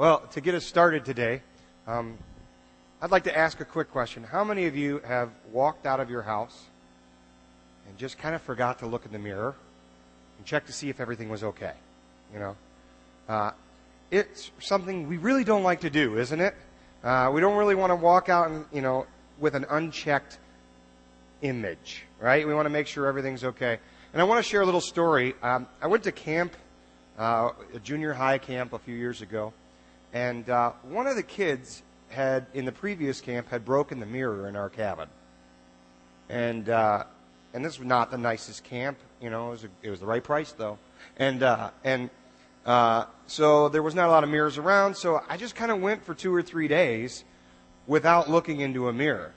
Well, to get us started today, um, I'd like to ask a quick question. How many of you have walked out of your house and just kind of forgot to look in the mirror and check to see if everything was okay? You know, uh, it's something we really don't like to do, isn't it? Uh, we don't really want to walk out and you know with an unchecked image, right? We want to make sure everything's okay. And I want to share a little story. Um, I went to camp, uh, a junior high camp, a few years ago, and uh, one of the kids had in the previous camp had broken the mirror in our cabin, and uh, and this was not the nicest camp. You know, it was a, it was the right price though, and uh, and uh, so there was not a lot of mirrors around. So I just kind of went for two or three days without looking into a mirror.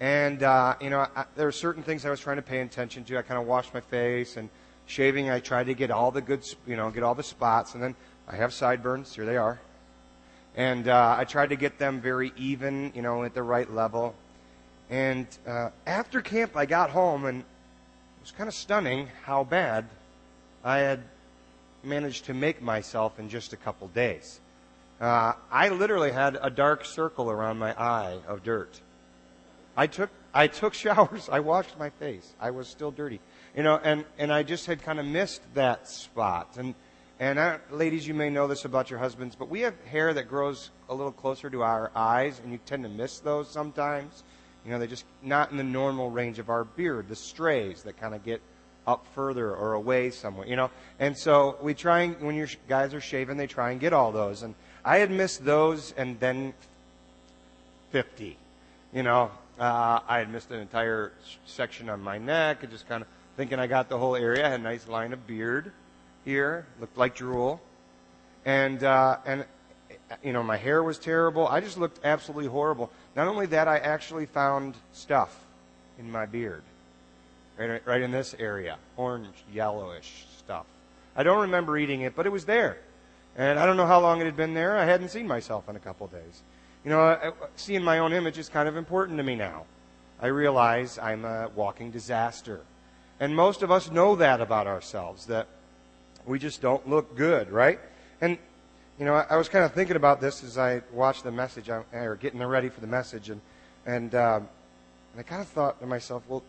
And, uh, you know, I, there were certain things I was trying to pay attention to. I kind of washed my face and shaving. I tried to get all the good, you know, get all the spots. And then I have sideburns. Here they are. And uh, I tried to get them very even, you know, at the right level. And uh, after camp, I got home and it was kind of stunning how bad I had managed to make myself in just a couple days. Uh, I literally had a dark circle around my eye of dirt. I took I took showers. I washed my face. I was still dirty, you know, and and I just had kind of missed that spot. And and I, ladies, you may know this about your husbands, but we have hair that grows a little closer to our eyes, and you tend to miss those sometimes. You know, they're just not in the normal range of our beard. The strays that kind of get up further or away somewhere, you know. And so we try and when your guys are shaving, they try and get all those. And I had missed those, and then fifty, you know. Uh, I had missed an entire section on my neck, and just kind of thinking I got the whole area. I had a nice line of beard here, looked like drool, and uh, and you know my hair was terrible. I just looked absolutely horrible. Not only that, I actually found stuff in my beard, right, right in this area, orange, yellowish stuff. I don't remember eating it, but it was there, and I don't know how long it had been there. I hadn't seen myself in a couple of days. You know, seeing my own image is kind of important to me now. I realize I'm a walking disaster. And most of us know that about ourselves, that we just don't look good, right? And, you know, I, was kind of thinking about this as I watched the message, uh, or getting ready for the message, and, and, um, and I kind of thought to myself, well,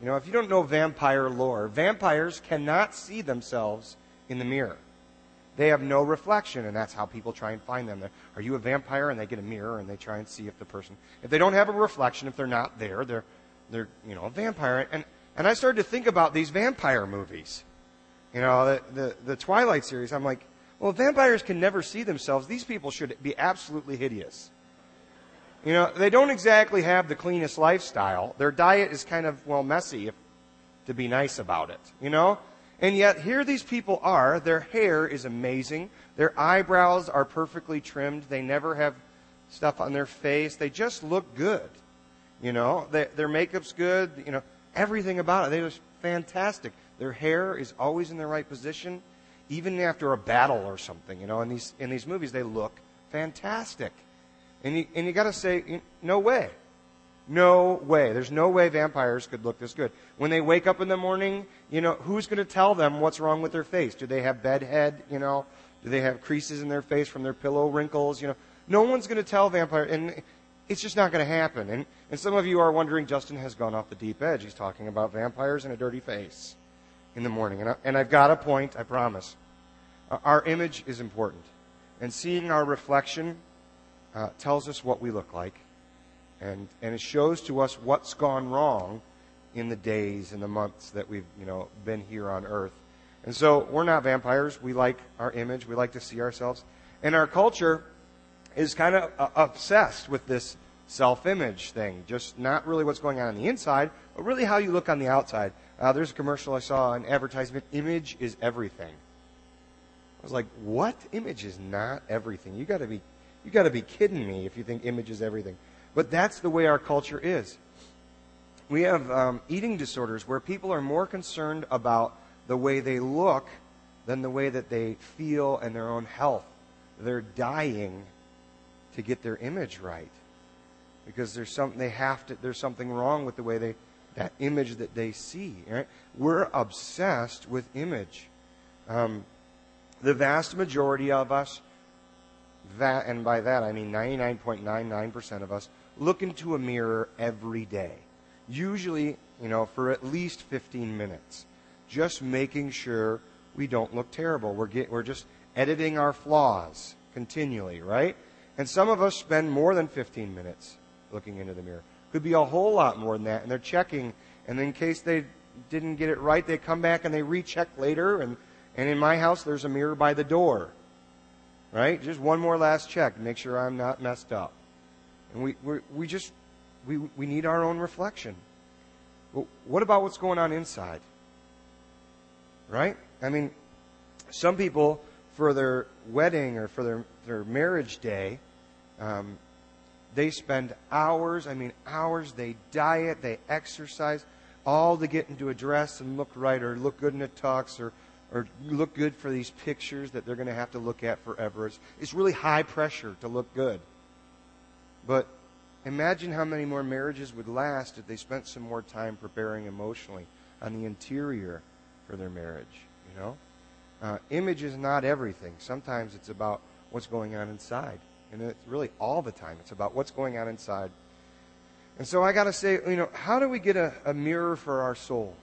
you know, if you don't know vampire lore, vampires cannot see themselves in the mirror. They have no reflection, and that's how people try and find them. They're, Are you a vampire? And they get a mirror and they try and see if the person, if they don't have a reflection, if they're not there, they're, they're, you know, a vampire. And, and I started to think about these vampire movies. You know, the, the, the Twilight series. I'm like, well, vampires can never see themselves. These people should be absolutely hideous. You know, they don't exactly have the cleanest lifestyle. Their diet is kind of, well, messy, if, to be nice about it. You know? And yet, here these people are. Their hair is amazing. Their eyebrows are perfectly trimmed. They never have stuff on their face. They just look good. You know, they, their makeup's good. You know, everything about it. They're just fantastic. Their hair is always in the right position, even after a battle or something. You know, in these in these movies, they look fantastic. And you, and you got to say, no way. No way. There's no way vampires could look this good. When they wake up in the morning, you know, who's going to tell them what's wrong with their face? Do they have bedhead, you know? Do they have creases in their face from their pillow wrinkles, you know? No one's going to tell vampire and it's just not going to happen. And and some of you are wondering Justin has gone off the deep edge. He's talking about vampires and a dirty face in the morning. And I, and I've got a point, I promise. Uh, our image is important. And seeing our reflection uh, tells us what we look like and, and it shows to us what's gone wrong in the days and the months that we've you know been here on earth. And so we're not vampires. We like our image. We like to see ourselves. And our culture is kind of uh, obsessed with this self-image thing. Just not really what's going on on the inside, but really how you look on the outside. Uh, there's a commercial I saw, an advertisement. Image is everything. I was like, what? Image is not everything. You got to be, you got to be kidding me if you think image is everything. But that's the way our culture is. We have um, eating disorders where people are more concerned about the way they look than the way that they feel and their own health. They're dying to get their image right because there's something they have to. There's something wrong with the way they that image that they see. Right? We're obsessed with image. Um, the vast majority of us that, and by that I mean 99.99% of us, look into a mirror every day. Usually, you know, for at least 15 minutes. Just making sure we don't look terrible. We're, get, we're just editing our flaws continually, right? And some of us spend more than 15 minutes looking into the mirror. Could be a whole lot more than that. And they're checking, and in case they didn't get it right, they come back and they recheck later. And, and in my house, there's a mirror by the door. Right? Just one more last check make sure I'm not messed up. And we, we, we just, we, we need our own reflection. Well, what about what's going on inside? Right? I mean, some people, for their wedding or for their, their marriage day, um, they spend hours, I mean, hours, they diet, they exercise, all to get into a dress and look right or look good in a tux or, or look good for these pictures that they're going to have to look at forever. It's, it's really high pressure to look good. But imagine how many more marriages would last if they spent some more time preparing emotionally on the interior for their marriage, you know? Uh, image is not everything. Sometimes it's about what's going on inside. And it's really all the time. It's about what's going on inside. And so I got to say, you know, how do we get a, a mirror for our soul?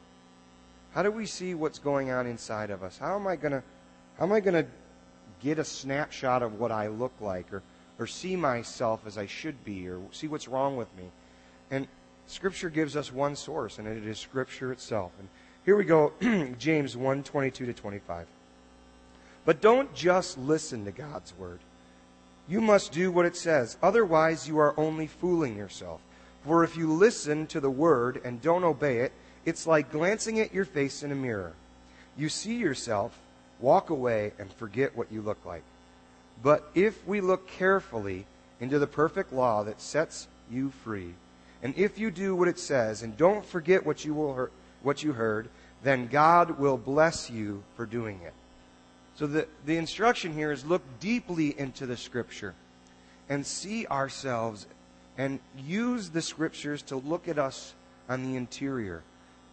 How do we see what's going on inside of us? How am I going to how am I going to get a snapshot of what I look like or or see myself as I should be or see what's wrong with me? And scripture gives us one source and it is scripture itself. And here we go James 1:22 to 25. But don't just listen to God's word. You must do what it says. Otherwise, you are only fooling yourself. For if you listen to the word and don't obey it, it's like glancing at your face in a mirror. You see yourself, walk away, and forget what you look like. But if we look carefully into the perfect law that sets you free, and if you do what it says and don't forget what you, will what you heard, then God will bless you for doing it. So the, the instruction here is look deeply into the scripture and see ourselves and use the scriptures to look at us on the interior,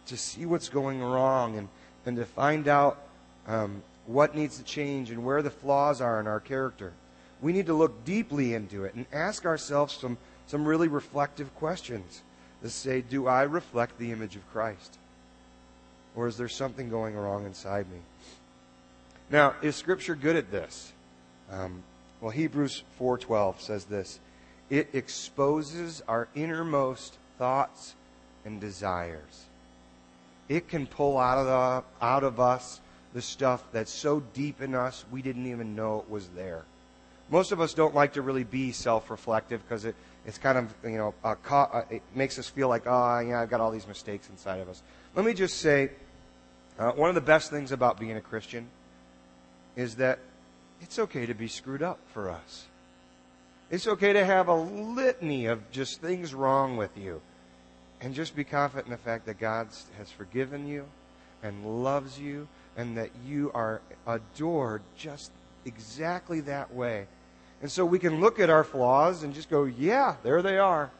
to see what's going wrong and, and to find out um, what needs to change and where the flaws are in our character. We need to look deeply into it and ask ourselves some, some really reflective questions to say, Do I reflect the image of Christ? Or is there something going wrong inside me? Now, is Scripture good at this? Um, well, Hebrews 4:12 says this: It exposes our innermost thoughts and desires. It can pull out of the, out of us the stuff that's so deep in us we didn't even know it was there. Most of us don't like to really be self-reflective because it, it's kind of you know it makes us feel like oh yeah I've got all these mistakes inside of us. Let me just say, uh, one of the best things about being a Christian is that it's okay to be screwed up for us. It's okay to have a litany of just things wrong with you. And just be confident in the fact that God has forgiven you and loves you and that you are adored just exactly that way. And so we can look at our flaws and just go, yeah, there they are.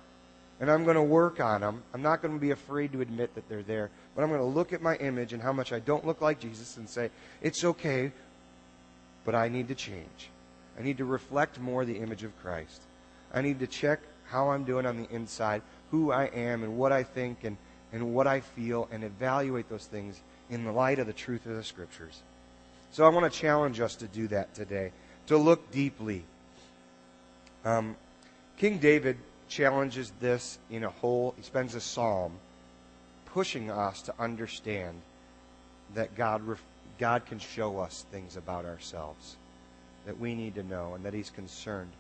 And I'm going to work on them. I'm not going to be afraid to admit that they're there. But I'm going to look at my image and how much I don't look like Jesus and say, it's okay but I need to change. I need to reflect more the image of Christ. I need to check how I'm doing on the inside, who I am, and what I think, and, and what I feel, and evaluate those things in the light of the truth of the Scriptures. So I want to challenge us to do that today, to look deeply. Um, King David challenges this in a whole, he spends a psalm pushing us to understand that God God can show us things about ourselves that we need to know and that He's concerned.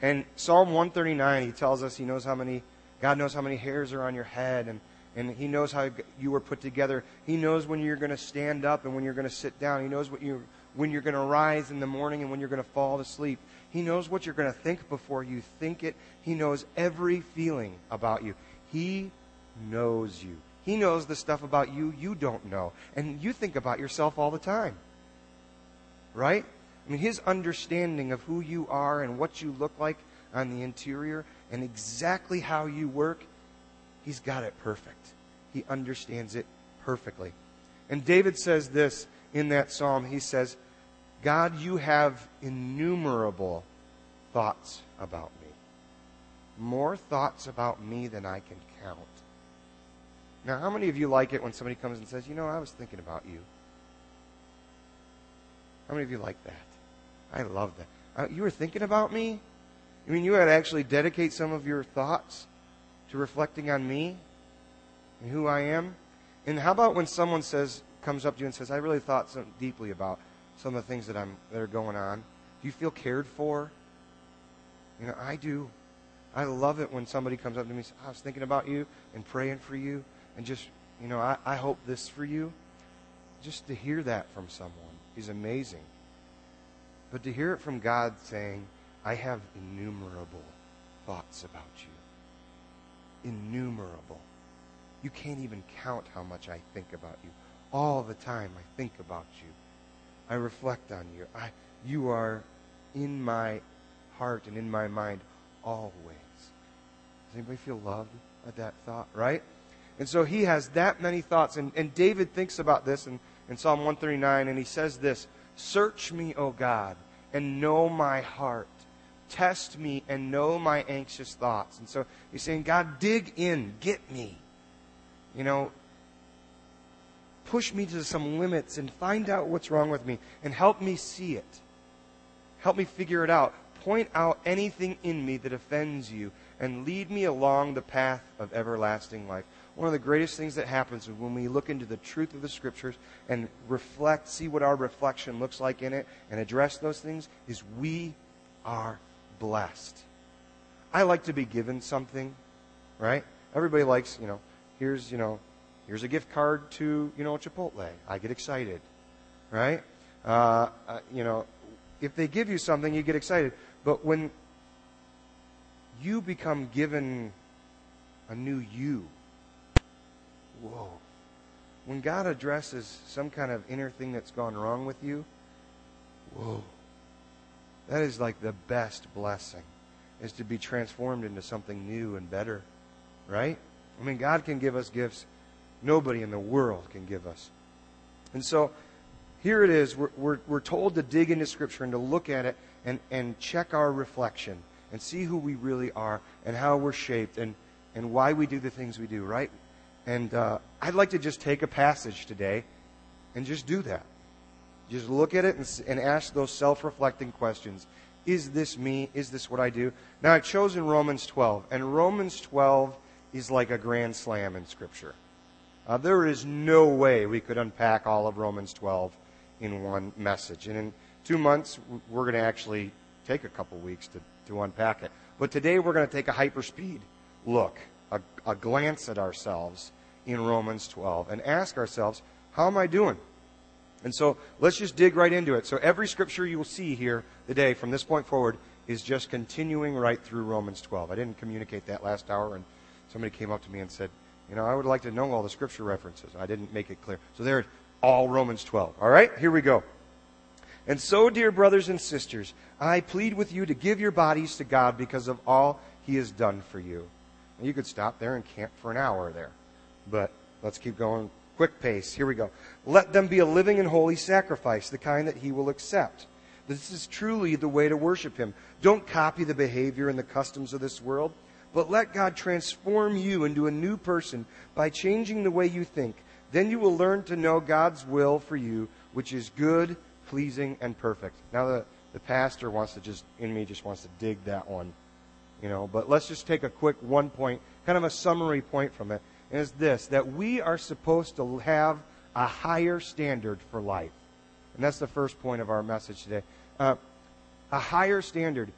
And Psalm 139, He tells us He knows how many, God knows how many hairs are on your head and, and He knows how you were put together. He knows when you're going to stand up and when you're going to sit down. He knows what you, when you're going to rise in the morning and when you're going to fall asleep. He knows what you're going to think before you think it. He knows every feeling about you. He knows you. He knows the stuff about you you don't know. And you think about yourself all the time. Right? I mean, his understanding of who you are and what you look like on the interior and exactly how you work, he's got it perfect. He understands it perfectly. And David says this in that psalm. He says, God, you have innumerable thoughts about me. More thoughts about me than I can count. Now, how many of you like it when somebody comes and says, You know, I was thinking about you? How many of you like that? I love that. Uh, you were thinking about me? I mean, you had to actually dedicate some of your thoughts to reflecting on me and who I am? And how about when someone says, comes up to you and says, I really thought deeply about some of the things that, I'm, that are going on? Do you feel cared for? You know, I do. I love it when somebody comes up to me and says, I was thinking about you and praying for you and just, you know, I, I hope this for you. Just to hear that from someone is amazing. But to hear it from God saying, I have innumerable thoughts about you. Innumerable. You can't even count how much I think about you. All the time I think about you. I reflect on you. I, you are in my heart and in my mind always. Does anybody feel loved at that thought, right? And so he has that many thoughts. And, and David thinks about this in, in Psalm 139, and he says this Search me, O God, and know my heart. Test me and know my anxious thoughts. And so he's saying, God, dig in, get me. You know, push me to some limits and find out what's wrong with me and help me see it. Help me figure it out. Point out anything in me that offends you and lead me along the path of everlasting life. One of the greatest things that happens is when we look into the truth of the scriptures and reflect, see what our reflection looks like in it, and address those things, is we are blessed. I like to be given something, right? Everybody likes, you know, here's, you know, here's a gift card to, you know, Chipotle. I get excited, right? Uh, uh, you know, if they give you something, you get excited. But when you become given a new you, whoa. When God addresses some kind of inner thing that's gone wrong with you, whoa. That is like the best blessing, is to be transformed into something new and better, right? I mean, God can give us gifts nobody in the world can give us. And so here it is. We're, we're, we're told to dig into Scripture and to look at it and, and check our reflection and see who we really are and how we're shaped and, and why we do the things we do, right? And uh, I'd like to just take a passage today and just do that. Just look at it and, and ask those self reflecting questions. Is this me? Is this what I do? Now, I've chosen Romans 12, and Romans 12 is like a grand slam in Scripture. Uh, there is no way we could unpack all of Romans 12 in one message. And in two months, we're going to actually take a couple weeks to, to unpack it. But today, we're going to take a hyperspeed look, a, a glance at ourselves in Romans 12, and ask ourselves, how am I doing? And so let's just dig right into it. So every scripture you will see here today from this point forward is just continuing right through Romans 12. I didn't communicate that last hour, and somebody came up to me and said, You know, I would like to know all the scripture references. I didn't make it clear. So there, all Romans 12. All right, here we go. And so, dear brothers and sisters, I plead with you to give your bodies to God because of all He has done for you. And you could stop there and camp for an hour there. But let's keep going. Quick pace. Here we go. Let them be a living and holy sacrifice, the kind that He will accept. This is truly the way to worship Him. Don't copy the behavior and the customs of this world but let God transform you into a new person by changing the way you think. Then you will learn to know God's will for you, which is good, pleasing, and perfect. Now, the, the pastor wants to just, in me, just wants to dig that one. You know, but let's just take a quick one point, kind of a summary point from it, it's this that we are supposed to have a higher standard for life. And that's the first point of our message today. Uh, a higher standard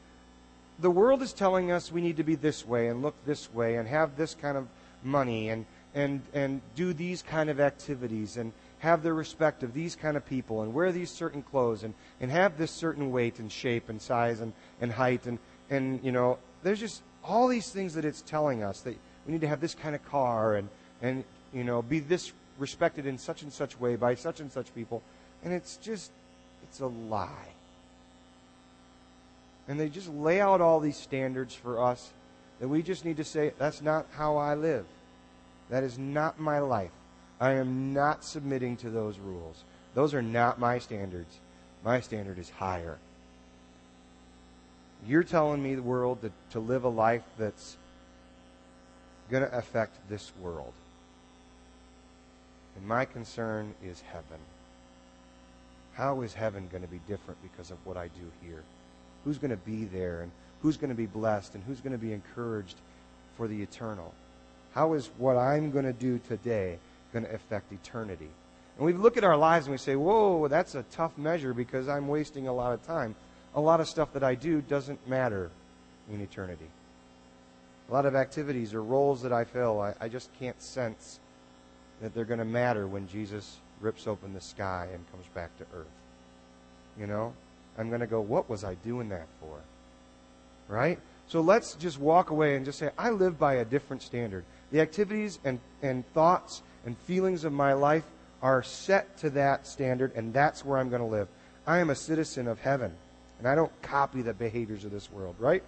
the world is telling us we need to be this way and look this way and have this kind of money and, and, and do these kind of activities and have the respect of these kind of people and wear these certain clothes and, and have this certain weight and shape and size and, and height and, and you know there's just all these things that it's telling us that we need to have this kind of car and, and you know be this respected in such and such way by such and such people and it's just it's a lie and they just lay out all these standards for us that we just need to say, that's not how I live. That is not my life. I am not submitting to those rules. Those are not my standards. My standard is higher. You're telling me, the world, to, to live a life that's going to affect this world. And my concern is heaven. How is heaven going to be different because of what I do here? Who's going to be there and who's going to be blessed and who's going to be encouraged for the eternal? How is what I'm going to do today going to affect eternity? And we look at our lives and we say, whoa, that's a tough measure because I'm wasting a lot of time. A lot of stuff that I do doesn't matter in eternity. A lot of activities or roles that I fill, I, I just can't sense that they're going to matter when Jesus rips open the sky and comes back to earth. You know? I'm going to go, what was I doing that for? Right? So let's just walk away and just say, I live by a different standard. The activities and, and thoughts and feelings of my life are set to that standard, and that's where I'm going to live. I am a citizen of heaven, and I don't copy the behaviors of this world, right?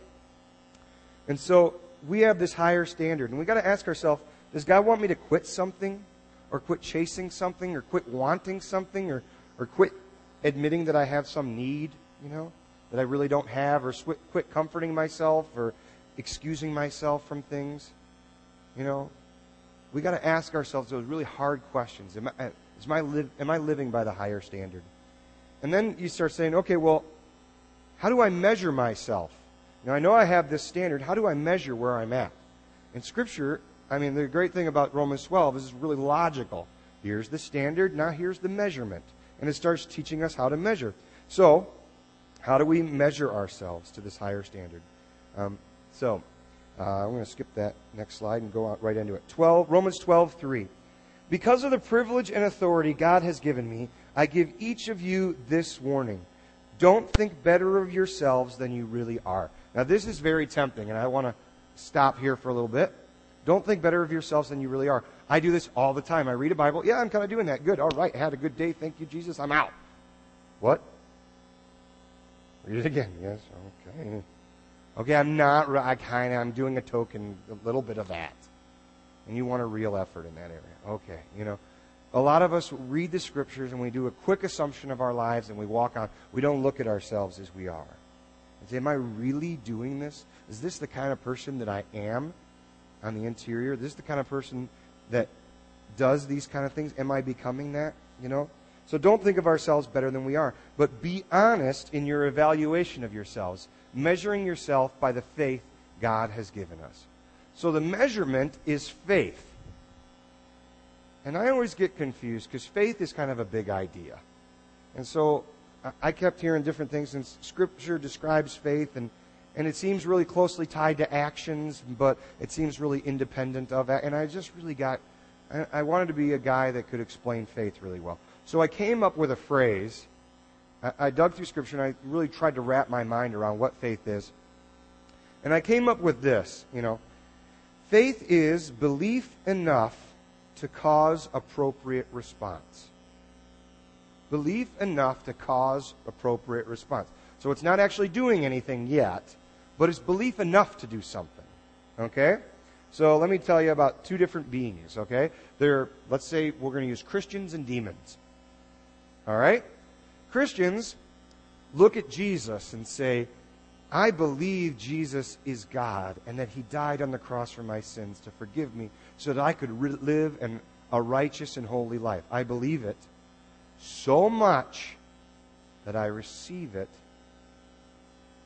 And so we have this higher standard, and we got to ask ourselves, does God want me to quit something, or quit chasing something, or quit wanting something, or, or quit admitting that I have some need, you know, that I really don't have, or quit comforting myself, or excusing myself from things? You know, we got to ask ourselves those really hard questions. Am I, uh, is my am I living by the higher standard? And then you start saying, okay, well, how do I measure myself? Now, I know I have this standard. How do I measure where I'm at? In Scripture, I mean, the great thing about Romans 12 is it's really logical. Here's the standard, now here's the measurement. And it starts teaching us how to measure. So, how do we measure ourselves to this higher standard? Um, so, uh, I'm going to skip that next slide and go out right into it. 12, Romans 12, 3. Because of the privilege and authority God has given me, I give each of you this warning. Don't think better of yourselves than you really are. Now, this is very tempting, and I want to stop here for a little bit. Don't think better of yourselves than you really are. I do this all the time. I read a Bible. Yeah, I'm kind of doing that. Good. All right. Had a good day. Thank you, Jesus. I'm out. What? Read it again. Yes. Okay. Okay, I'm not, I kind of, I'm doing a token, a little bit of that. And you want a real effort in that area. Okay, you know. A lot of us read the scriptures and we do a quick assumption of our lives and we walk on. We don't look at ourselves as we are. And say, Am I really doing this? Is this the kind of person that I am on the interior? Is this the kind of person that does these kind of things? Am I becoming that? You know? So don't think of ourselves better than we are, but be honest in your evaluation of yourselves measuring yourself by the faith God has given us. So the measurement is faith. And I always get confused because faith is kind of a big idea. And so I kept hearing different things, and Scripture describes faith, and, and it seems really closely tied to actions, but it seems really independent of that. And I just really got, I, wanted to be a guy that could explain faith really well. So I came up with a phrase I, I dug through Scripture and I really tried to wrap my mind around what faith is. And I came up with this, you know. Faith is belief enough to cause appropriate response. Belief enough to cause appropriate response. So it's not actually doing anything yet, but it's belief enough to do something. Okay? So let me tell you about two different beings, okay? They're, let's say we're going to use Christians and demons. All right? Christians look at Jesus and say, I believe Jesus is God and that he died on the cross for my sins to forgive me so that I could re- live an, a righteous and holy life. I believe it so much that I receive it,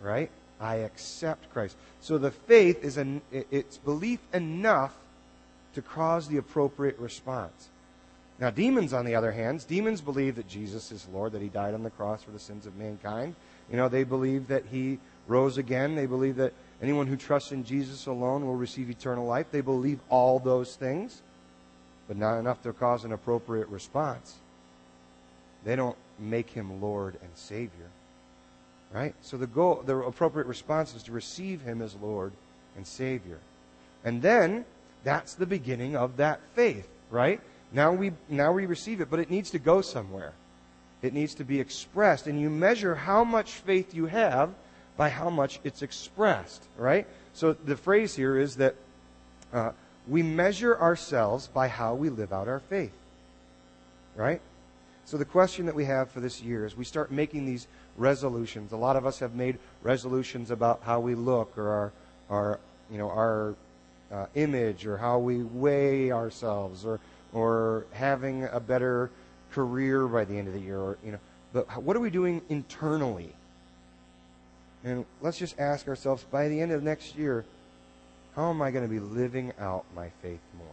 right? I accept Christ. So the faith is an, it's belief enough to cause the appropriate response. Now, demons, on the other hand, demons believe that Jesus is Lord, that he died on the cross for the sins of mankind. You know, they believe that he rose again. They believe that anyone who trusts in Jesus alone will receive eternal life. They believe all those things, but not enough to cause an appropriate response. They don't make him Lord and Savior. Right? So the goal, the appropriate response is to receive him as Lord and Savior. And then that's the beginning of that faith, right? Now we, now we receive it, but it needs to go somewhere. It needs to be expressed. And you measure how much faith you have by how much it's expressed, right? So the phrase here is that uh, we measure ourselves by how we live out our faith, right? So the question that we have for this year is we start making these resolutions. A lot of us have made resolutions about how we look or our, our you know, our uh, image or how we weigh ourselves or, or having a better career by the end of the year or, you know, but what are we doing internally? And let's just ask ourselves by the end of next year, how am I going to be living out my faith more?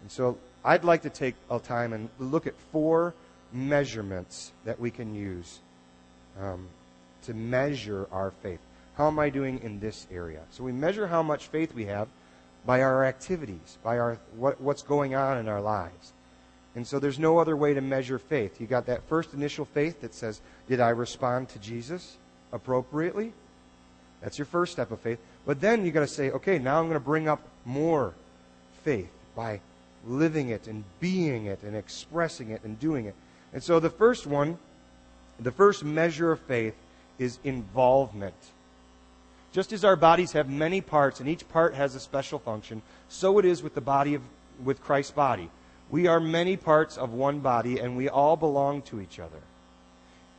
And so I'd like to take a time and look at four measurements that we can use um, to measure our faith. How am I doing in this area? So we measure how much faith we have by our activities, by our what, what's going on in our lives. And so there's no other way to measure faith. You got that first initial faith that says, Did I respond to Jesus appropriately? That's your first step of faith. But then you got to say, okay, now I'm going to bring up more faith by living it and being it and expressing it and doing it. And so the first one, the first measure of faith is involvement. Just as our bodies have many parts and each part has a special function, so it is with the body of with Christ's body. We are many parts of one body and we all belong to each other.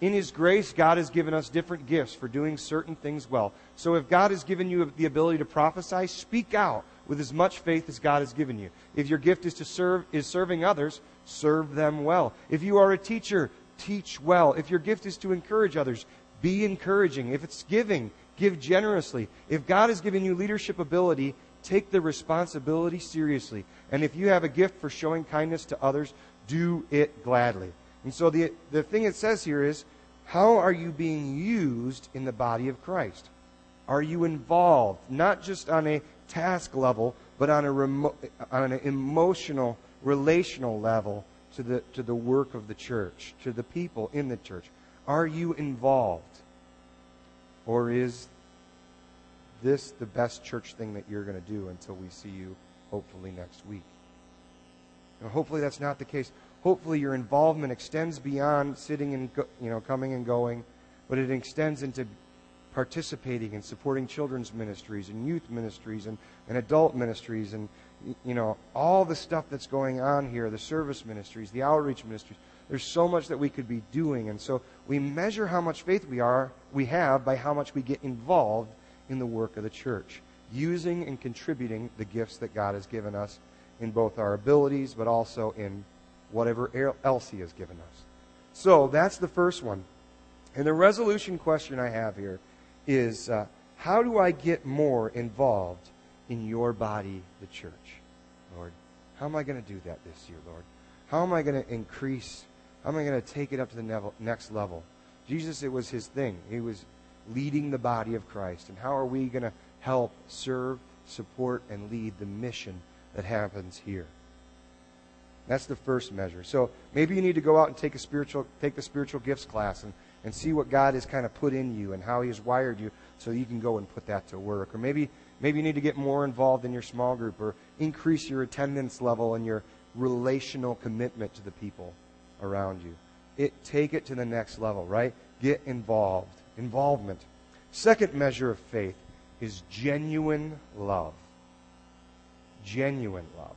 In His grace, God has given us different gifts for doing certain things well. So if God has given you the ability to prophesy, speak out with as much faith as God has given you. If your gift is to serve is serving others, serve them well. If you are a teacher, teach well. If your gift is to encourage others, be encouraging. If it's giving, give generously. If God has given you leadership ability, take the responsibility seriously. And if you have a gift for showing kindness to others, do it gladly. And so the, the thing it says here is, how are you being used in the body of Christ? Are you involved, not just on a task level, but on, a remo- on an emotional, relational level to the, to the work of the church, to the people in the church? Are you involved? Or is this the best church thing that you're going to do until we see you hopefully next week? Hopefully that's not the case. Hopefully your involvement extends beyond sitting and go, you know coming and going, but it extends into participating and supporting children's ministries and youth ministries and, and adult ministries and you know all the stuff that's going on here the service ministries the outreach ministries. There's so much that we could be doing. And so we measure how much faith we are we have by how much we get involved in the work of the church using and contributing the gifts that god has given us in both our abilities but also in whatever else he has given us. So that's the first one. And the resolution question i have here is uh, how do I get more involved in your body, the church, Lord? How am I going to do that this year, Lord? How am I going to increase? How am I going to take it up to the next level? Jesus, it was his thing. He was leading the body of Christ. And how are we going to help serve, support, and lead the mission that happens here? That's the first measure. So maybe you need to go out and take a spiritual take the spiritual gifts class and and see what God has kind of put in you and how He has wired you so you can go and put that to work. Or maybe, maybe you need to get more involved in your small group or increase your attendance level and your relational commitment to the people around you. It, take it to the next level, right? Get involved. Involvement. Second measure of faith is genuine love. Genuine love.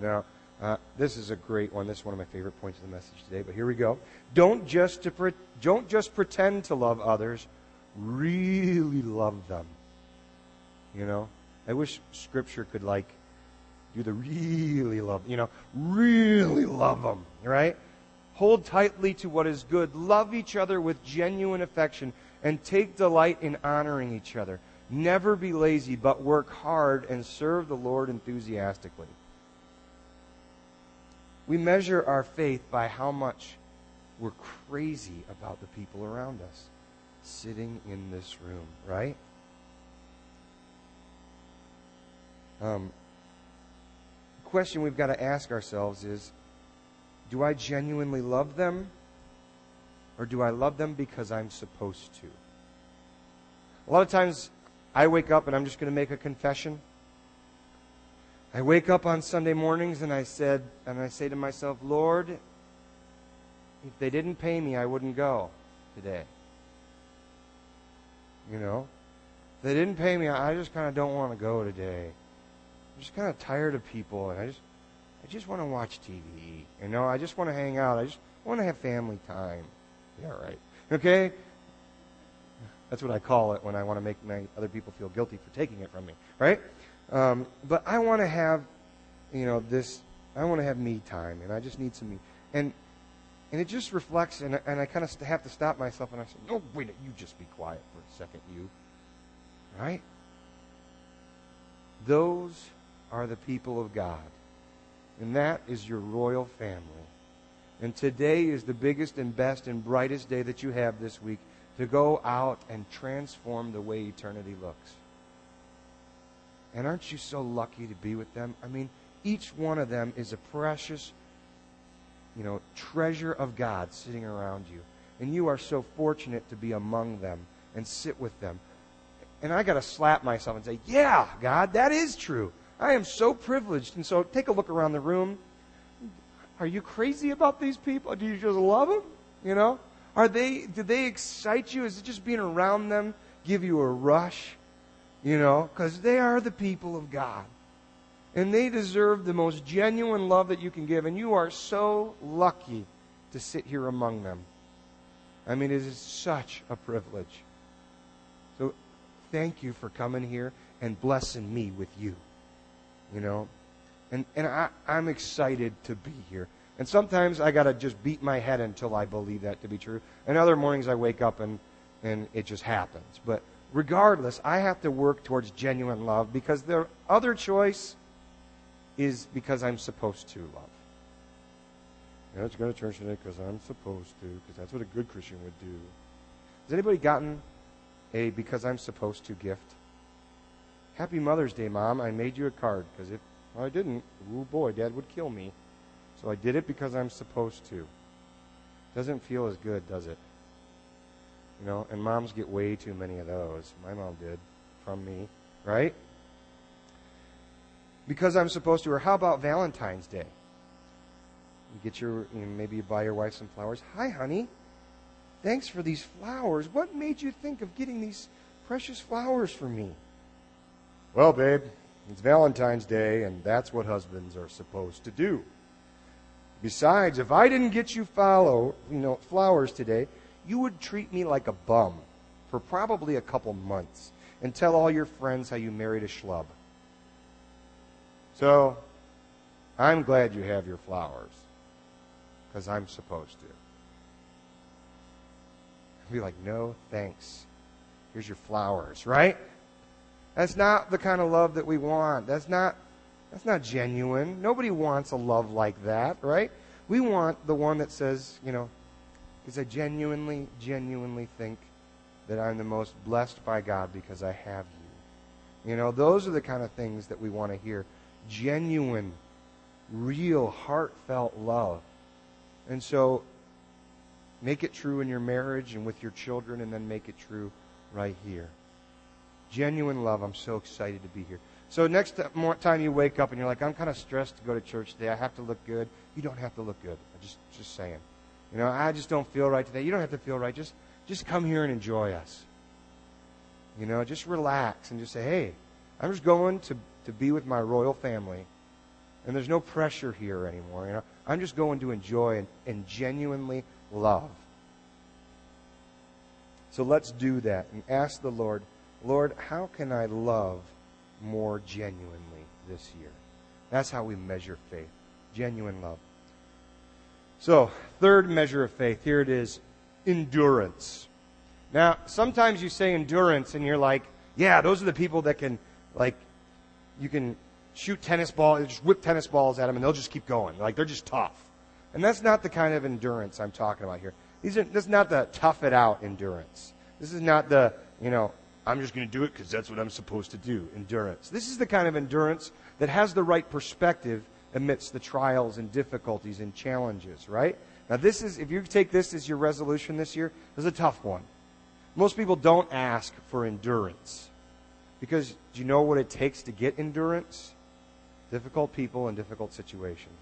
Now, uh, this is a great one. This is one of my favorite points of the message today. But here we go. Don't just to pre- don't just pretend to love others. Really love them. You know, I wish Scripture could like do the really love. You know, really love them. Right? Hold tightly to what is good. Love each other with genuine affection, and take delight in honoring each other. Never be lazy, but work hard and serve the Lord enthusiastically. We measure our faith by how much we're crazy about the people around us sitting in this room, right? Um, question we've got to ask ourselves is do I genuinely love them? Or do I love them because I'm supposed to? A lot of times I wake up and I'm just going to make a confession. I wake up on Sunday mornings and I said, and I say to myself, Lord, if they didn't pay me, I wouldn't go today. You know? If they didn't pay me, I just kind of don't want to go today. I'm just kind of tired of people and I just I just want to watch TV. You know, I just want to hang out. I just want to have family time. Yeah, right. Okay? That's what I call it when I want to make my other people feel guilty for taking it from me, right? Um, but I want to have, you know, this. I want to have me time, and I just need some me. And and it just reflects, and, and I kind of have to stop myself, and I say, "No, wait, you just be quiet for a second, you." Right? Those are the people of God, and that is your royal family. And today is the biggest and best and brightest day that you have this week to go out and transform the way eternity looks. And aren't you so lucky to be with them? I mean, each one of them is a precious, you know, treasure of God sitting around you. And you are so fortunate to be among them and sit with them. And I got to slap myself and say, Yeah, God, that is true. I am so privileged. And so take a look around the room. Are you crazy about these people? Do you just love them? You know? Are they, do they excite you? Is it just being around them give you a rush? You know, because they are the people of God. And they deserve the most genuine love that you can give. And you are so lucky to sit here among them. I mean, it is such a privilege. So thank you for coming here and blessing me with you. You know? And, and I, I'm excited to be here. And sometimes I got to just beat my head until I believe that to be true. And other mornings I wake up and, and it just happens. But regardless, I have to work towards genuine love because the other choice is because I'm supposed to love. Yeah, let's go to church today because I'm supposed to, because that's what a good Christian would do. Has anybody gotten a because I'm supposed to gift? Happy Mother's Day, Mom. I made you a card because if I didn't, oh boy, Dad would kill me. So I did it because I'm supposed to. Doesn't feel as good, does it? You know, and moms get way too many of those. My mom did from me, right? Because I'm supposed to. Or how about Valentine's Day? You get your, you know, maybe you buy your wife some flowers. Hi, honey. Thanks for these flowers. What made you think of getting these precious flowers for me? Well, babe, it's Valentine's Day, and that's what husbands are supposed to do. Besides, if I didn't get you follow, you know, flowers today, you would treat me like a bum for probably a couple months and tell all your friends how you married a schlub. So, I'm glad you have your flowers because I'm supposed to. I'd be like, no, thanks. Here's your flowers, right? That's not the kind of love that we want. That's not that's not genuine. Nobody wants a love like that, right? We want the one that says, you know, because I genuinely, genuinely think that I'm the most blessed by God because I have you. You know, those are the kind of things that we want to hear. Genuine, real, heartfelt love. And so, make it true in your marriage and with your children, and then make it true right here. Genuine love. I'm so excited to be here. So next time you wake up and you're like, I'm kind of stressed to go to church today. I have to look good. You don't have to look good. I'm just just saying. You know, I just don't feel right today. You don't have to feel right. Just just come here and enjoy us. You know, just relax and just say, hey, I'm just going to, to be with my royal family. And there's no pressure here anymore. You know, I'm just going to enjoy and, and genuinely love. So let's do that and ask the Lord, Lord, how can I love more genuinely this year. That's how we measure faith genuine love. So, third measure of faith, here it is endurance. Now, sometimes you say endurance and you're like, yeah, those are the people that can, like, you can shoot tennis balls, just whip tennis balls at them and they'll just keep going. Like, they're just tough. And that's not the kind of endurance I'm talking about here. These are, this is not the tough it out endurance. This is not the, you know, I'm just going to do it because that's what I'm supposed to do. Endurance. This is the kind of endurance that has the right perspective amidst the trials and difficulties and challenges, right? Now, this is, if you take this as your resolution this year, this is a tough one. Most people don't ask for endurance because do you know what it takes to get endurance? Difficult people and difficult situations.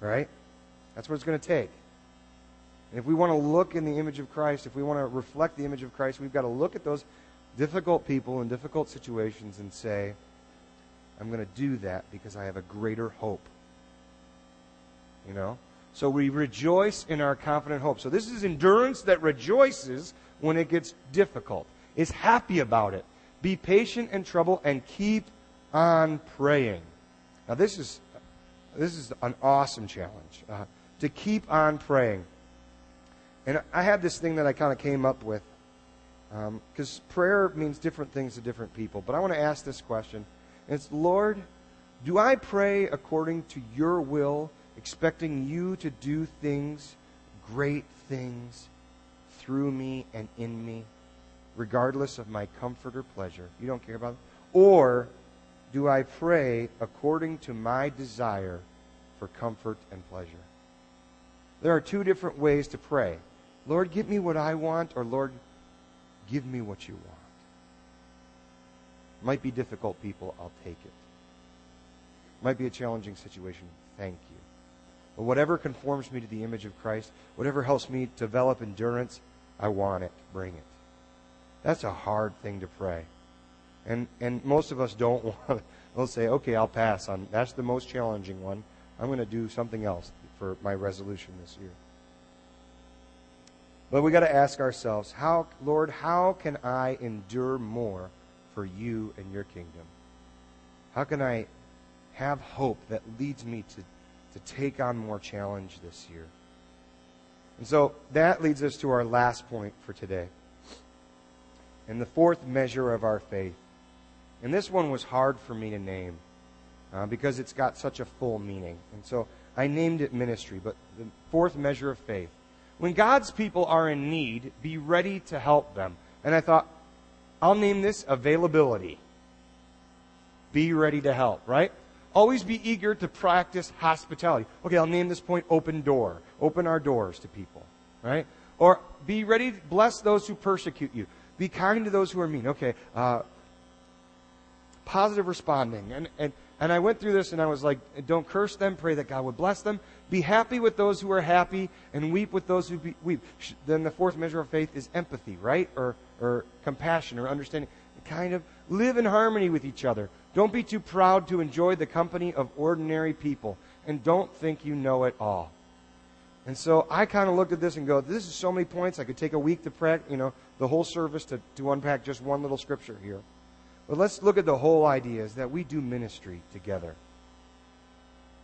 Right? That's what it's going to take. And if we want to look in the image of Christ, if we want to reflect the image of Christ, we've got to look at those difficult people and difficult situations and say, I'm going to do that because I have a greater hope. You know? So we rejoice in our confident hope. So this is endurance that rejoices when it gets difficult, is happy about it. Be patient in trouble and keep on praying. Now this is this is an awesome challenge uh, to keep on praying. And I had this thing that I kind of came up with because um, prayer means different things to different people. But I want to ask this question: It's Lord, do I pray according to Your will, expecting You to do things, great things, through me and in me, regardless of my comfort or pleasure? You don't care about it, or do I pray according to my desire for comfort and pleasure? There are two different ways to pray. Lord, give me what I want, or Lord, give me what you want. Might be difficult, people. I'll take it. Might be a challenging situation. Thank you. But whatever conforms me to the image of Christ, whatever helps me develop endurance, I want it. Bring it. That's a hard thing to pray. And, and most of us don't want We'll say, okay, I'll pass on. That's the most challenging one. I'm going to do something else for my resolution this year. But we got to ask ourselves, how, Lord, how can I endure more for you and your kingdom? How can I have hope that leads me to, to take on more challenge this year? And so that leads us to our last point for today. And the fourth measure of our faith. And this one was hard for me to name uh, because it's got such a full meaning. And so I named it ministry, but the fourth measure of faith. When God's people are in need, be ready to help them. And I thought, I'll name this availability. Be ready to help, right? Always be eager to practice hospitality. Okay, I'll name this point open door. Open our doors to people, right? Or be ready to bless those who persecute you. Be kind to those who are mean. Okay, uh, positive responding. And, and, and I went through this and I was like, don't curse them, pray that God would bless them. Be happy with those who are happy and weep with those who be, weep. Then the fourth measure of faith is empathy, right? Or, or compassion or understanding. Kind of live in harmony with each other. Don't be too proud to enjoy the company of ordinary people. And don't think you know it all. And so I kind of looked at this and go, this is so many points. I could take a week to practice, you know, the whole service to, to unpack just one little scripture here. But let's look at the whole idea is that we do ministry together.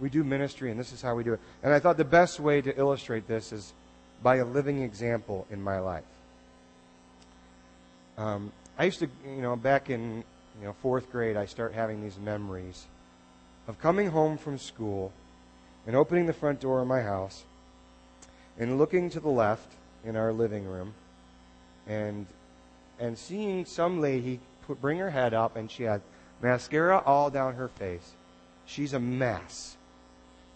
We do ministry, and this is how we do it. And I thought the best way to illustrate this is by a living example in my life. Um, I used to, you know, back in you know fourth grade, I start having these memories of coming home from school and opening the front door of my house and looking to the left in our living room and and seeing some lady put, bring her head up, and she had mascara all down her face. She's a mess.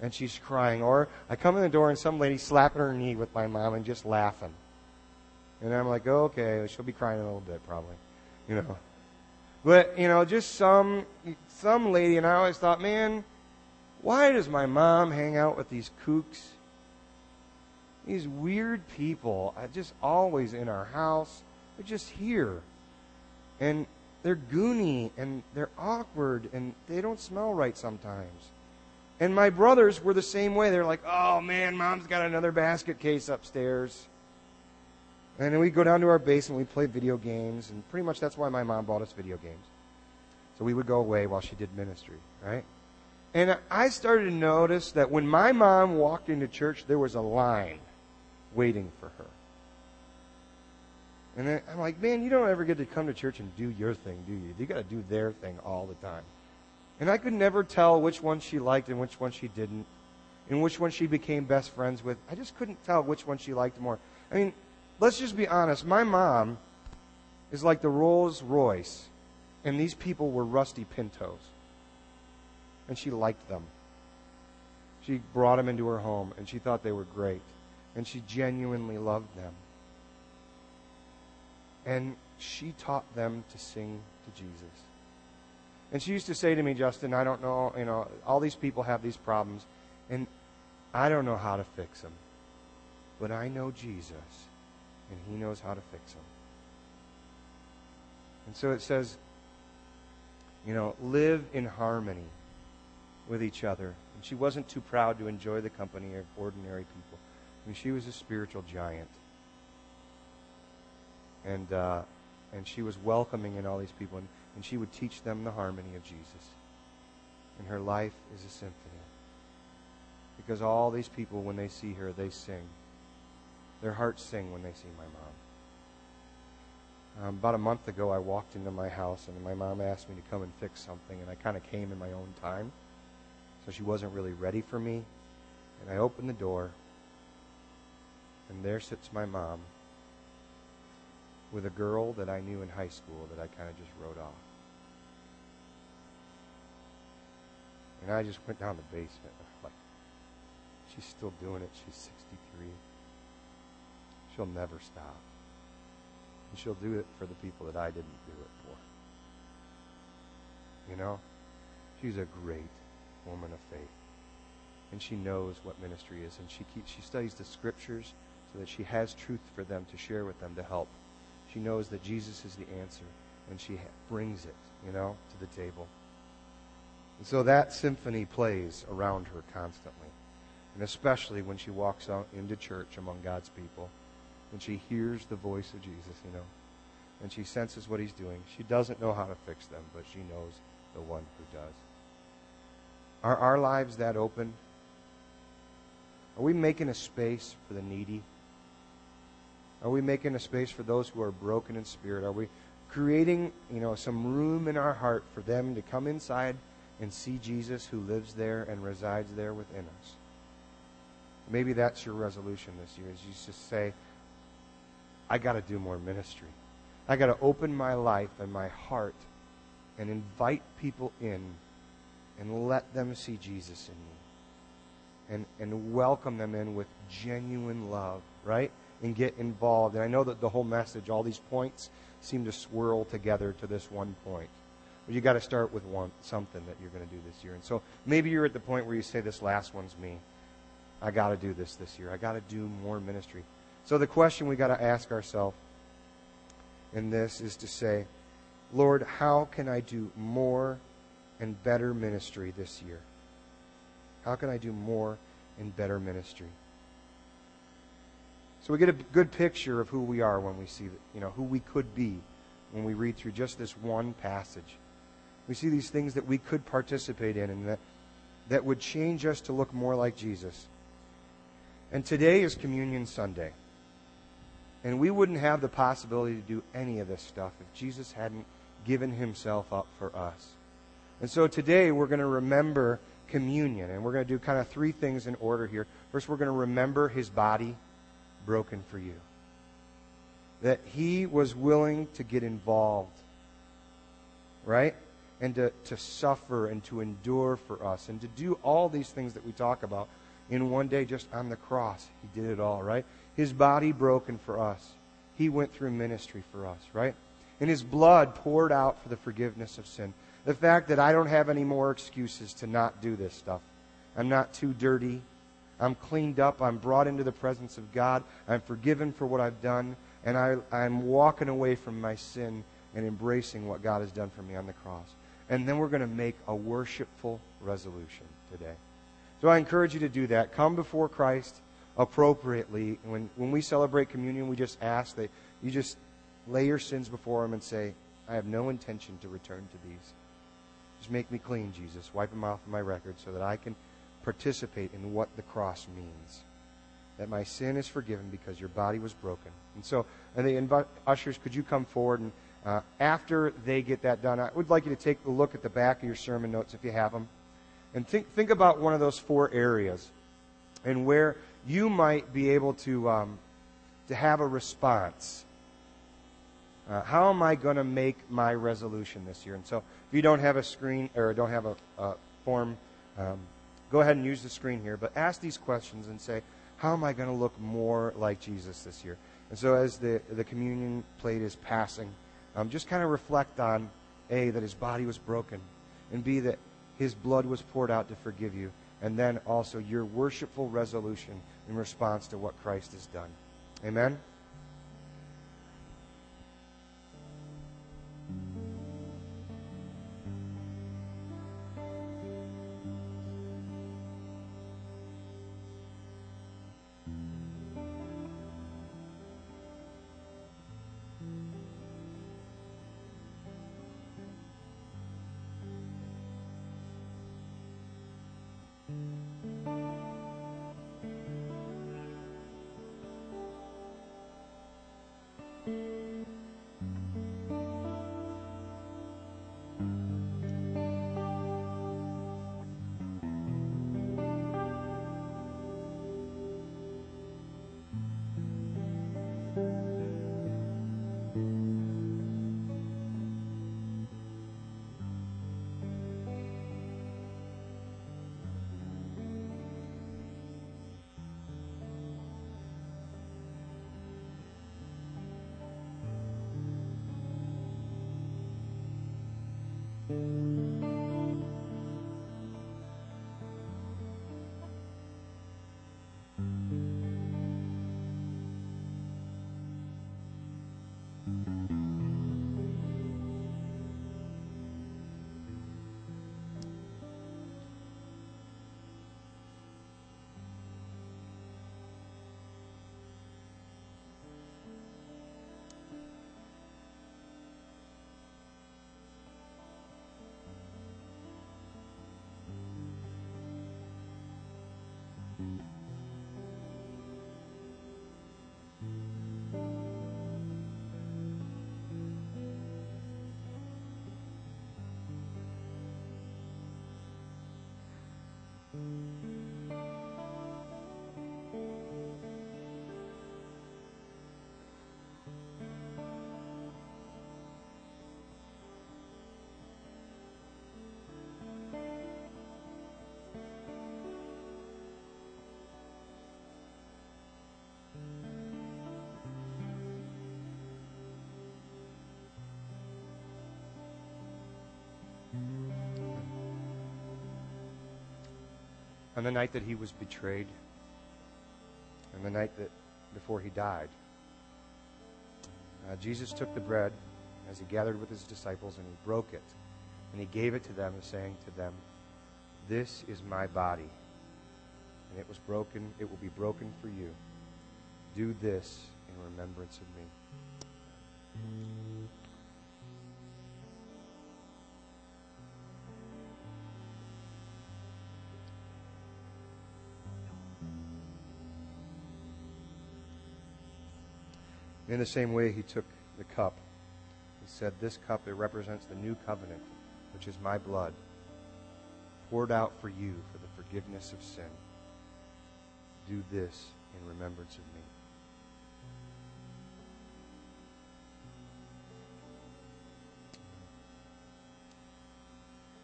And she's crying. Or I come in the door and some lady slapping her knee with my mom and just laughing. And I'm like, oh, okay, she'll be crying a little bit probably, you know. But you know, just some some lady, and I always thought, man, why does my mom hang out with these kooks? These weird people, I just always in our house. They're just here, and they're goony and they're awkward and they don't smell right sometimes. And my brothers were the same way. They're like, oh man, mom's got another basket case upstairs. And then we'd go down to our basement, we'd play video games, and pretty much that's why my mom bought us video games. So we would go away while she did ministry, right? And I started to notice that when my mom walked into church, there was a line waiting for her. And then I'm like, man, you don't ever get to come to church and do your thing, do you? You got to do their thing all the time. And I could never tell which one she liked and which one she didn't, and which one she became best friends with. I just couldn't tell which one she liked more. I mean, let's just be honest. My mom is like the Rolls Royce, and these people were rusty Pintos. And she liked them. She brought them into her home, and she thought they were great. And she genuinely loved them. And she taught them to sing to Jesus. And she used to say to me, Justin, I don't know, you know, all these people have these problems, and I don't know how to fix them. But I know Jesus, and he knows how to fix them. And so it says, you know, live in harmony with each other. And she wasn't too proud to enjoy the company of ordinary people. I mean, she was a spiritual giant. And, uh, and she was welcoming in all these people, and, and she would teach them the harmony of Jesus. And her life is a symphony. Because all these people, when they see her, they sing. Their hearts sing when they see my mom. Um, about a month ago, I walked into my house, and my mom asked me to come and fix something, and I kind of came in my own time. So she wasn't really ready for me. And I opened the door, and there sits my mom with a girl that I knew in high school that I kind of just wrote off. And I just went down the basement. Like, she's still doing it. She's 63. She'll never stop. And she'll do it for the people that I didn't do it for. You know? She's a great woman of faith. And she knows what ministry is. And she keeps, she studies the scriptures so that she has truth for them to share with them to help. She knows that Jesus is the answer. And she brings it, you know, to the table. And so that symphony plays around her constantly. And especially when she walks out into church among God's people and she hears the voice of Jesus, you know, and she senses what he's doing. She doesn't know how to fix them, but she knows the one who does. Are our lives that open? Are we making a space for the needy? Are we making a space for those who are broken in spirit? Are we creating, you know, some room in our heart for them to come inside and see Jesus who lives there and resides there within us? Maybe that's your resolution this year, is you just say, I got to do more ministry. I got to open my life and my heart and invite people in and let them see Jesus in me. And, and welcome them in with genuine love, right? And get involved. And I know that the whole message, all these points, seem to swirl together to this one point. But you got to start with one something that you're going to do this year. And so maybe you're at the point where you say, "This last one's me. I got to do this this year. I got to do more ministry." So the question we got to ask ourselves in this is to say, Lord, how can I do more and better ministry this year? How can I do more and better ministry? So we get a good picture of who we are when we see, you know, who we could be when we read through just this one passage. We see these things that we could participate in and that, that would change us to look more like Jesus. And today is Communion Sunday. And we wouldn't have the possibility to do any of this stuff if Jesus hadn't given himself up for us. And so today we're going to remember communion. And we're going to do kind of three things in order here. First, we're going to remember his body broken for you. That he was willing to get involved, right? And to, to suffer and to endure for us and to do all these things that we talk about in one day just on the cross. He did it all, right? His body broken for us. He went through ministry for us, right? And his blood poured out for the forgiveness of sin. The fact that I don't have any more excuses to not do this stuff. I'm not too dirty. I'm cleaned up. I'm brought into the presence of God. I'm forgiven for what I've done. And I, I'm walking away from my sin and embracing what God has done for me on the cross. And then we're going to make a worshipful resolution today. So I encourage you to do that. Come before Christ appropriately. When, when we celebrate communion, we just ask that you just lay your sins before Him and say, I have no intention to return to these. Just make me clean, Jesus. Wipe them off of my record so that I can participate in what the cross means. That my sin is forgiven because your body was broken. And so, and the inv- ushers, could you come forward? And uh, after they get that done, I would like you to take a look at the back of your sermon notes if you have them. And think, think about one of those four areas and where you might be able to, um, to have a response. Uh, how am I going to make my resolution this year? And so, if you don't have a screen or don't have a, a form, um, go ahead and use the screen here. But ask these questions and say, how am I going to look more like Jesus this year? And so, as the, the communion plate is passing, um, just kind of reflect on A, that his body was broken, and B, that his blood was poured out to forgive you, and then also your worshipful resolution in response to what Christ has done. Amen? On the night that he was betrayed, and the night that before he died, uh, Jesus took the bread as he gathered with his disciples and he broke it. And he gave it to them, saying to them, This is my body. And it was broken, it will be broken for you. Do this in remembrance of me. In the same way, he took the cup. He said, This cup, it represents the new covenant, which is my blood, poured out for you for the forgiveness of sin. Do this in remembrance of me.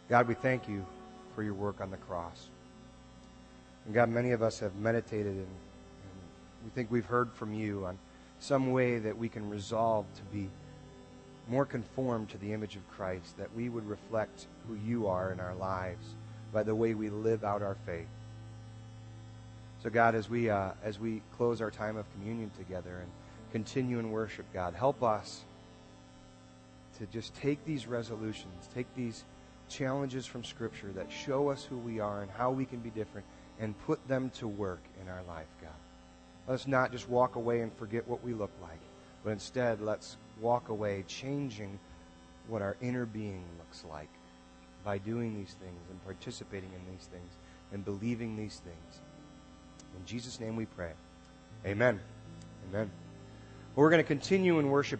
God, we thank you for your work on the cross. And God, many of us have meditated and, and we think we've heard from you on some way that we can resolve to be more conformed to the image of Christ, that we would reflect who you are in our lives by the way we live out our faith. So, God, as we, uh, as we close our time of communion together and continue in worship, God, help us to just take these resolutions, take these challenges from Scripture that show us who we are and how we can be different, and put them to work in our life, God. Let's not just walk away and forget what we look like, but instead let's walk away changing what our inner being looks like by doing these things and participating in these things and believing these things. In Jesus' name we pray. Amen. Amen. Well, we're going to continue in worship.